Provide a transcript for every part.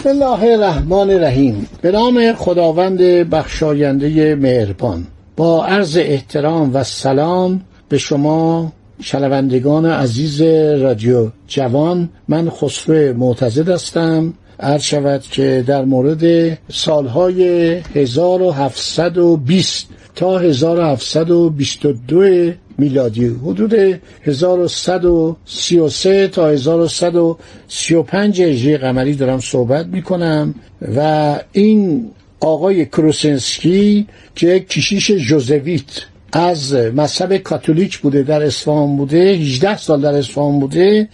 بسم الله الرحمن الرحیم. به نام خداوند بخشاینده مهربان. با عرض احترام و سلام به شما شنوندگان عزیز رادیو جوان من خسرو معتزد هستم. عرض شود که در مورد سالهای 1720 تا 1722 میلادی. حدود 1133 تا 1135 هجری قمری دارم صحبت می‌کنم و این آقای کروسنسکی که کشیش جوزویت از مذهب کاتولیک بوده در اصفهان بوده 18 سال در اصفهان بوده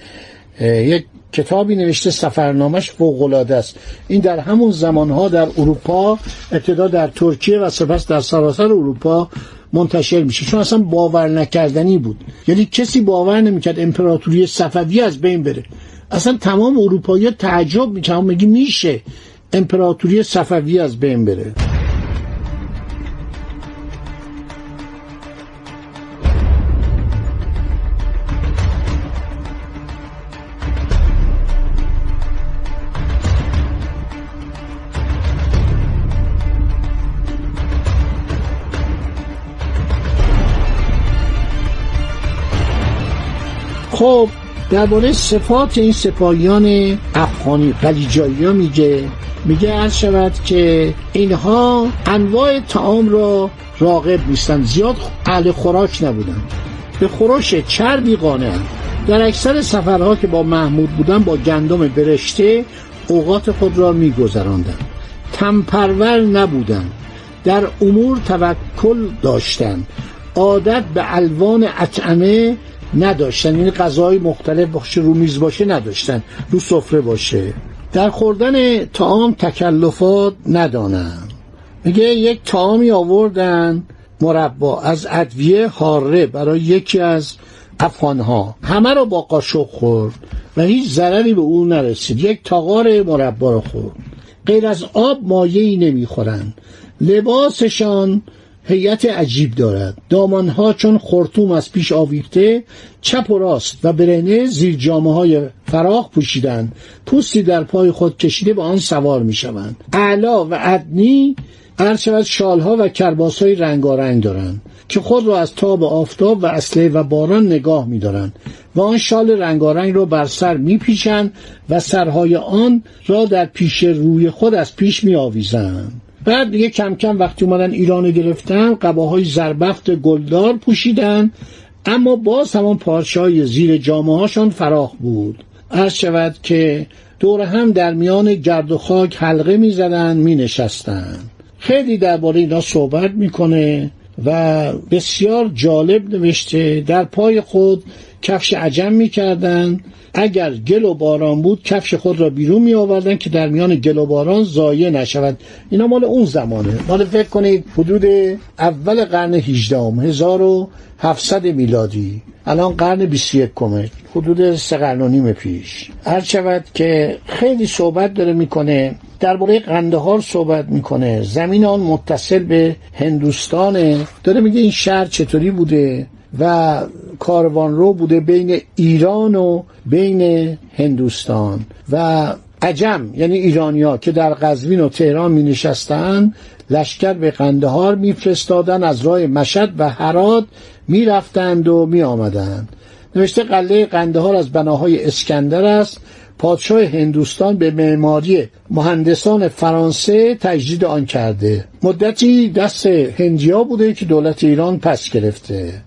یک کتابی نوشته سفرنامش فوقالعاده است. این در همون زمانها در اروپا ابتدا در ترکیه و سپس در سراسر اروپا منتشر میشه. چون اصلا باور نکردنی بود. یعنی کسی باور نمی‌کرد امپراتوری صفوی از بین بره. اصلا تمام اروپایی تعجب می‌کنن میگی میشه امپراتوری صفوی از بین بره. خب درباره صفات این سپاهیان افغانی قلیجایی ها میگه میگه عرض شود که اینها انواع تعام را راقب نیستن زیاد اهل خوراک نبودن به خورش چربی قانع در اکثر سفرها که با محمود بودن با گندم برشته اوقات خود را میگذراندند. تمپرور نبودند. در امور توکل داشتند. عادت به الوان اطعمه نداشتن. یعنی غذای مختلف باشه رو میز باشه نداشتن رو سفره باشه. در خوردن تعام تکلفات ندانن. میگه یک تعامی آوردن مربا از ادویه حاره برای یکی از افغانها. همه رو با قاشق خورد و هیچ ضرری به او نرسید. یک تاغار مربا رو خورد. غیر از آب مایهی نمی‌خورند. لباسشان هیئت عجیب دارد. دامانها چون خرطوم از پیش آویخته چپ و راست و برهنه زیر جامعه های فراخ پوشیدند. پوستی در پای خود کشیده به آن سوار می شوند اعلا و ادنی عرض شود شالها و کرباس های رنگارنگ دارند که خود را از تاب آفتاب و اصله و باران نگاه می دارند و آن شال رنگارنگ را بر سر می پیچند و سرهای آن را در پیش روی خود از پیش می آویزند بعد دیگه کم کم وقتی اومدن ایران گرفتن قباهای زربفت گلدار پوشیدن اما باز همان پارچه زیر جامعه هاشان فراخ بود. عرض شود که دور هم در میان گرد و خاک حلقه می زدن می نشستن خیلی درباره اینا صحبت می‌کنه و بسیار جالب نوشته. در پای خود کفش عجم می‌کردند اگر گل و باران بود کفش خود را بیرون می آوردن که در میان گل و باران ضایع نشود. اینا مال اون زمانه. مال فکر کنید حدود اول قرن 18 1700 میلادی. الان قرن 21 کمه حدود سه قرن و نیم پیش. هر شود که خیلی صحبت داره می‌کنه درباره قندهار صحبت می‌کنه. زمین آن متصل به هندوستانه. داره میگه این شهر چطوری بوده؟ و کاروان رو بوده بین ایران و بین هندوستان. و عجم یعنی ایرانیا که در قزوین و تهران می نشستن لشکر به قندهار میفرستادن از راه مشد و هرات می‌رفتند و می آمدند. نوشته قلعه قندهار از بناهای اسکندر است. پادشاه هندوستان به معماری مهندسان فرانسه تجدید آن کرده. مدتی دست هندیا بوده که دولت ایران پس گرفته.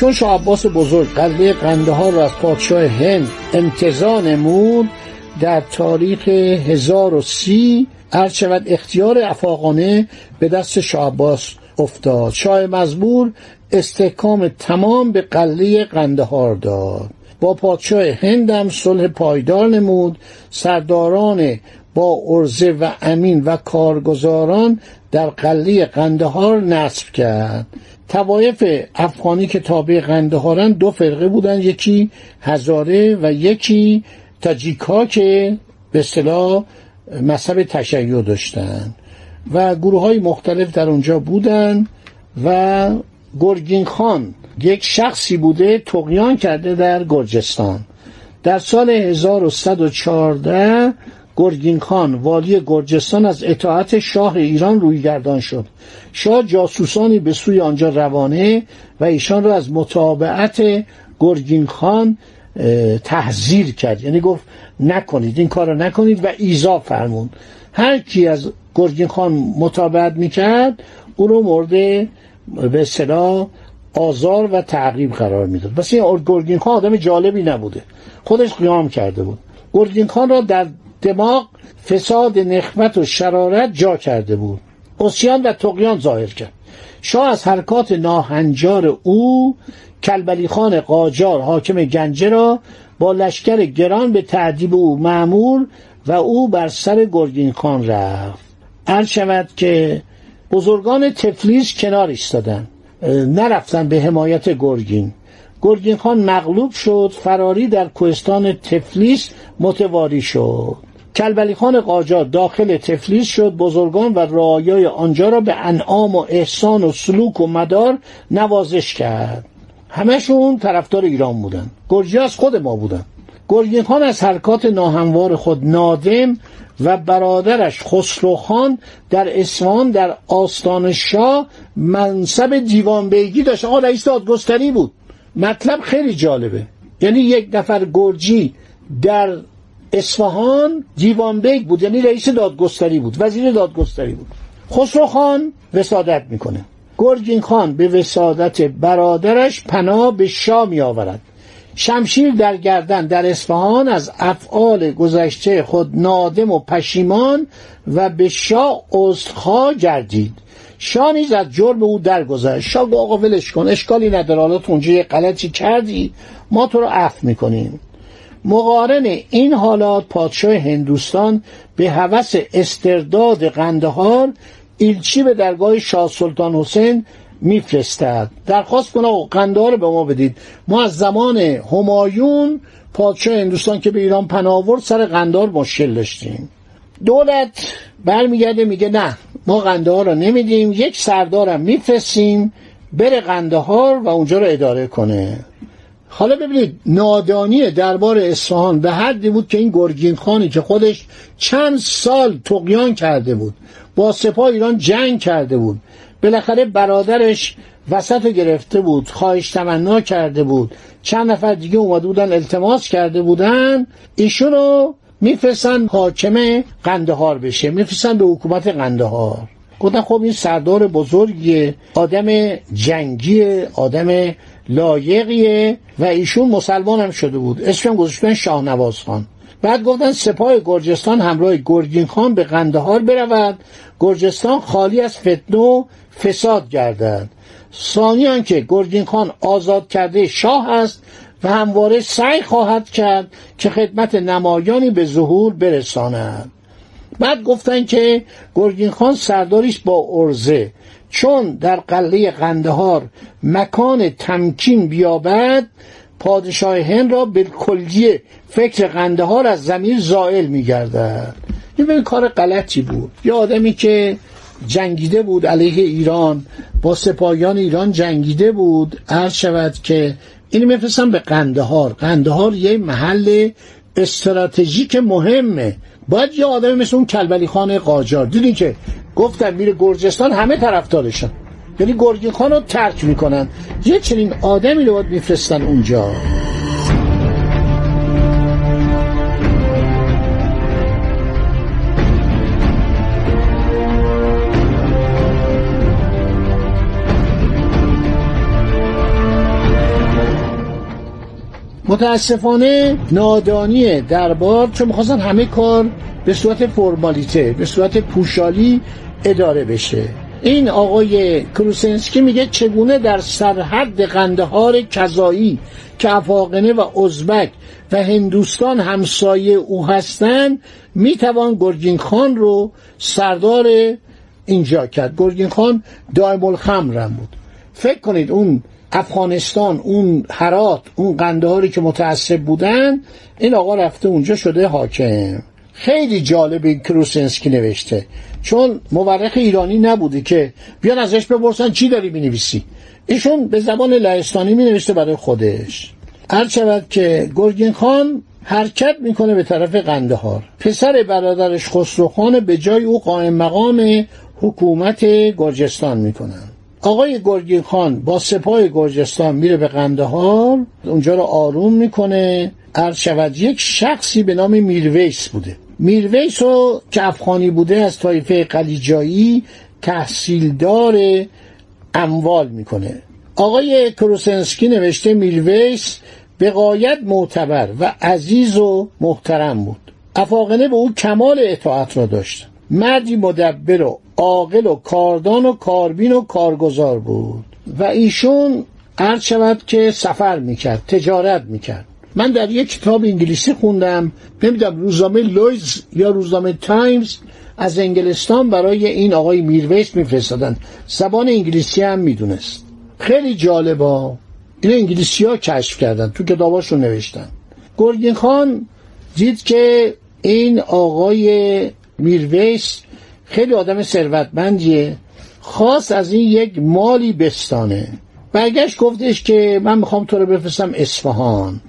چون شاه عباس بزرگ قلعه قندهار را از پادشاه هند امتضا نمود در تاریخ 1030 عرض شود اختیار افاقانه به دست شاه عباس افتاد. شاه مزبور استحکام تمام به قلعه قندهار داد. با پادشاه هندم صلح پایدار نمود. سرداران با ارزه و امین و کارگزاران در قلعه قندهار نصب کرد. توایف افغانی که تابع قندهارن دو فرقه بودن یکی هزاره و یکی تاجیکا که به اصطلاح مذهب تشیع داشتن و گروه های مختلف در اونجا بودن و گرگین خان یک شخصی بوده تقیان کرده در گرجستان. در سال 1114 گرگین خان والی گرجستان از اطاعت شاه ایران روی گردان شد. شاه جاسوسانی به سوی آنجا روانه و ایشان را از متابعت گرگین خان تحذیر کرد. یعنی گفت نکنید این کار را نکنید و ایزا فرمون هر کی از گرگین خان متابعت می‌کرد او رو مورد به اصطلاح آزار و تعقیب قرار می‌داد. بس این گرگین خان آدم جالبی نبوده. خودش قیام کرده بود. گرگین خان را در دماغ فساد نخمت و شرارت جا کرده بود. اسیان و تقیان ظاهر کرد. شاه از حرکات ناهنجار او کلبلی خان قاجار حاکم گنجه را با لشکر گران به تعدیب او معمور و او بر سر گرگین خان رفت. عرض شود که بزرگان تفلیس کنار ایستادن نرفتن به حمایت گرگین. گرگین خان مغلوب شد فراری در کوهستان تفلیس متواری شد. کلبلی خان قاجار داخل تفلیس شد. بزرگان و رعایای آنجا را به انعام و احسان و سلوک و مدار نوازش کرد. همشون طرفدار ایران بودن. گرجی از خود ما بودن. گرگین خان از حرکات ناهموار خود نادم و برادرش خسرو خان در اصفهان در آستان شاه منصب دیوان بیگی داشت. آقا رئیس دادگستری بود. مطلب خیلی جالبه. یعنی یک نفر گرجی در اصفهان دیوان بیگ بود یعنی رئیس دادگستری بود وزیر دادگستری بود. خسرو خان وساطت می‌کنه. گرگین خان به وساطت برادرش پناه به شاه می آورد شمشیر در گردن در اصفهان از افعال گذشته خود نادم و پشیمان و به شاه عذرخواه گردید. شاه نیز از جرم او درگذشت. شاه گفت آقا ولش کن اشکالی نداره. حالا تو اونجا یه غلطی کردی ما تو رو عفو می‌کنیم. مقارن این حالات پادشاه هندوستان به هوس استرداد قندهار ایلچی به درگاه شاه سلطان حسین میفرستد. درخواست کنه قندهار به ما بدید. ما از زمان همایون پادشاه هندوستان که به ایران پناه سر قندار مشکل داشتیم. دولت برمیگرده میگه نه ما قندهار رو نمیدیم. یک سردارم میفرستیم بره قندهار و اونجا رو اداره کنه. حالا ببینید نادانی دربار اصفهان به حدی بود که این گرگین خانی که خودش چند سال تقیان کرده بود با سپاه ایران جنگ کرده بود بالاخره برادرش وسط گرفته بود خواهش تمنا کرده بود چند نفر دیگه اومده بودن التماس کرده بودن ایشون رو میفرستن حاکم قندهار بشه میفرستن به حکومت قندهار. گفتن خب این سردار بزرگیه آدم جنگیه آدم لایقیه و ایشون مسلمان هم شده بود. اسمم گذاشتن شاه نواز خان. بعد گفتن سپاه گرجستان همراه گرگین خان به قندهار برود. گرجستان خالی از فتنه و فساد گردد. ثانیان که گرگین خان آزاد کرده شاه است و همواره سعی خواهد کرد که خدمت نمایانی به ظهور برساند. بعد گفتن که گرگین خان سرداریش با ارزه چون در قلعه قندهار مکان تمکین بیابد پادشاه هند را به کلیه فکر قندهار از زمین زائل میگردد. این به کار غلطی بود. یه آدمی که جنگیده بود علیه ایران با سپاهیان ایران جنگیده بود عرض شود که این میفرستن به قندهار. قندهار یه محل استراتژیک مهمه. باید یه آدمی مثل اون کلبلی خان قاجار. دیدین که گفتن میره گرجستان همه طرفدارشن. یعنی گرگین خان رو ترک می‌کنن. یه چنین آدمی رو باید میفرستن اونجا. متاسفانه نادانی دربار چون می‌خواستن همه کار به صورت فرمالیته به صورت پوشالی اداره بشه. این آقای کروسنسکی میگه چگونه در سرحد قندهار کذایی که افاقنه و ازبک و هندوستان همسایه او هستند می‌توان گرگین خان رو سردار اینجا کرد. گرگین خان دائم الخمرم بود. فکر کنید اون افغانستان اون هرات اون قندهاری که متعصب بودن این آقا رفته اونجا شده حاکم. خیلی جالب این کروسنسکی نوشته. چون مورخ ایرانی نبوده که بیان ازش بپرسن چی داری بنویسی ایشون به زبان لهستانی می نوشته برای خودش. هر شود که گرگین خان حرکت می‌کنه به طرف قندهار. پسر برادرش خسروخان به جای او قائم مقام حکومت گرجستان می‌کنن. آقای گرگین خان با سپاه گرجستان میره به قندهار اونجا رو آروم می‌کنه. عرض شود یک شخصی به نام میرویس بوده. میرویس رو که افغانی بوده از طایفه قلیجایی تحصیلدار اموال می‌کنه. آقای کروسنسکی نوشته میرویس به قایت معتبر و عزیز و محترم بود. افاقنه به او کمال اطاعت را داشت. مردی مدبر و عاقل و کاردان و کاربین و کارگزار بود. و ایشون عرض شود که سفر می‌کرد تجارت می‌کرد. من در یک کتاب انگلیسی خوندم نمی‌دونم روزنامه لویز یا روزنامه تایمز از انگلستان برای این آقای میرویس میفرستادن. زبان انگلیسی هم می‌دونست. خیلی جالبا این انگلیسی ها کشف کردن تو کتاباشون نوشتن. گرگین خان دید که این آقای میرویس خیلی آدم ثروتمندیه. خواست از این یک مالی بستانه. برگشت گفتش که من می‌خوام تو رو بفرستم اصفهان.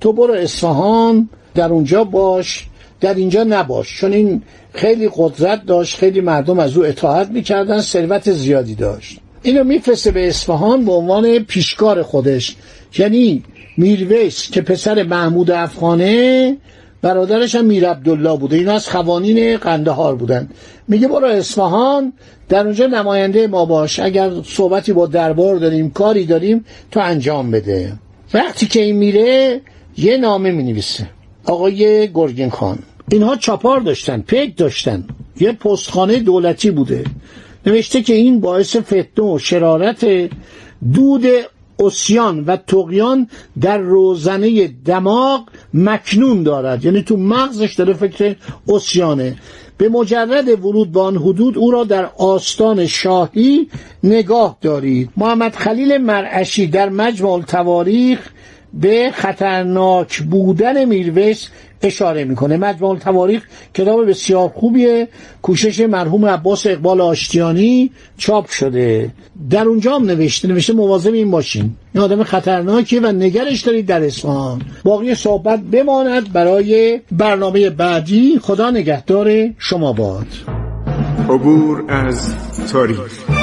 تو برو اصفهان در اونجا باش در اینجا نباش. چون این خیلی قدرت داشت خیلی مردم از او اطاعت می‌کردن ثروت زیادی داشت. اینو میفرسته به اصفهان به عنوان پیشکار خودش. یعنی میرویس که پسر محمود افغانه برادرش هم میر عبدالله بوده. اینا از خوانین قندهار بودن. میگه برو اصفهان در اونجا نماینده ما باش. اگر صحبتی با دربار داریم کاری داریم تو انجام بده. وقتی که این میره یه نامه می نویسه آقای گرگین خان. اینها چاپار داشتن پیک داشتن. یه پستخانه دولتی بوده. نوشته که این باعث فتنه و شرارت دود اسیان و تقیان در روزنه دماغ مکنون دارد. یعنی تو مغزش داره فکر اسیانه. به مجرد ورود به آن حدود او را در آستان شاهی نگاه دارید. محمد خلیل مرعشی در مجمع التواریخ به خطرناک بودن میرویس اشاره می‌کنه. مجموع تواریخ کتاب بسیار خوبیه. کوشش مرحوم عباس اقبال آشتیانی چاپ شده. در اونجا هم نوشته نوشته مواظب این باشین. این آدم خطرناکیه و نگرش دارید در اصفهان باقی صحبت بماند برای برنامه بعدی. خدا نگهدار شما باد. عبور از تاریخ.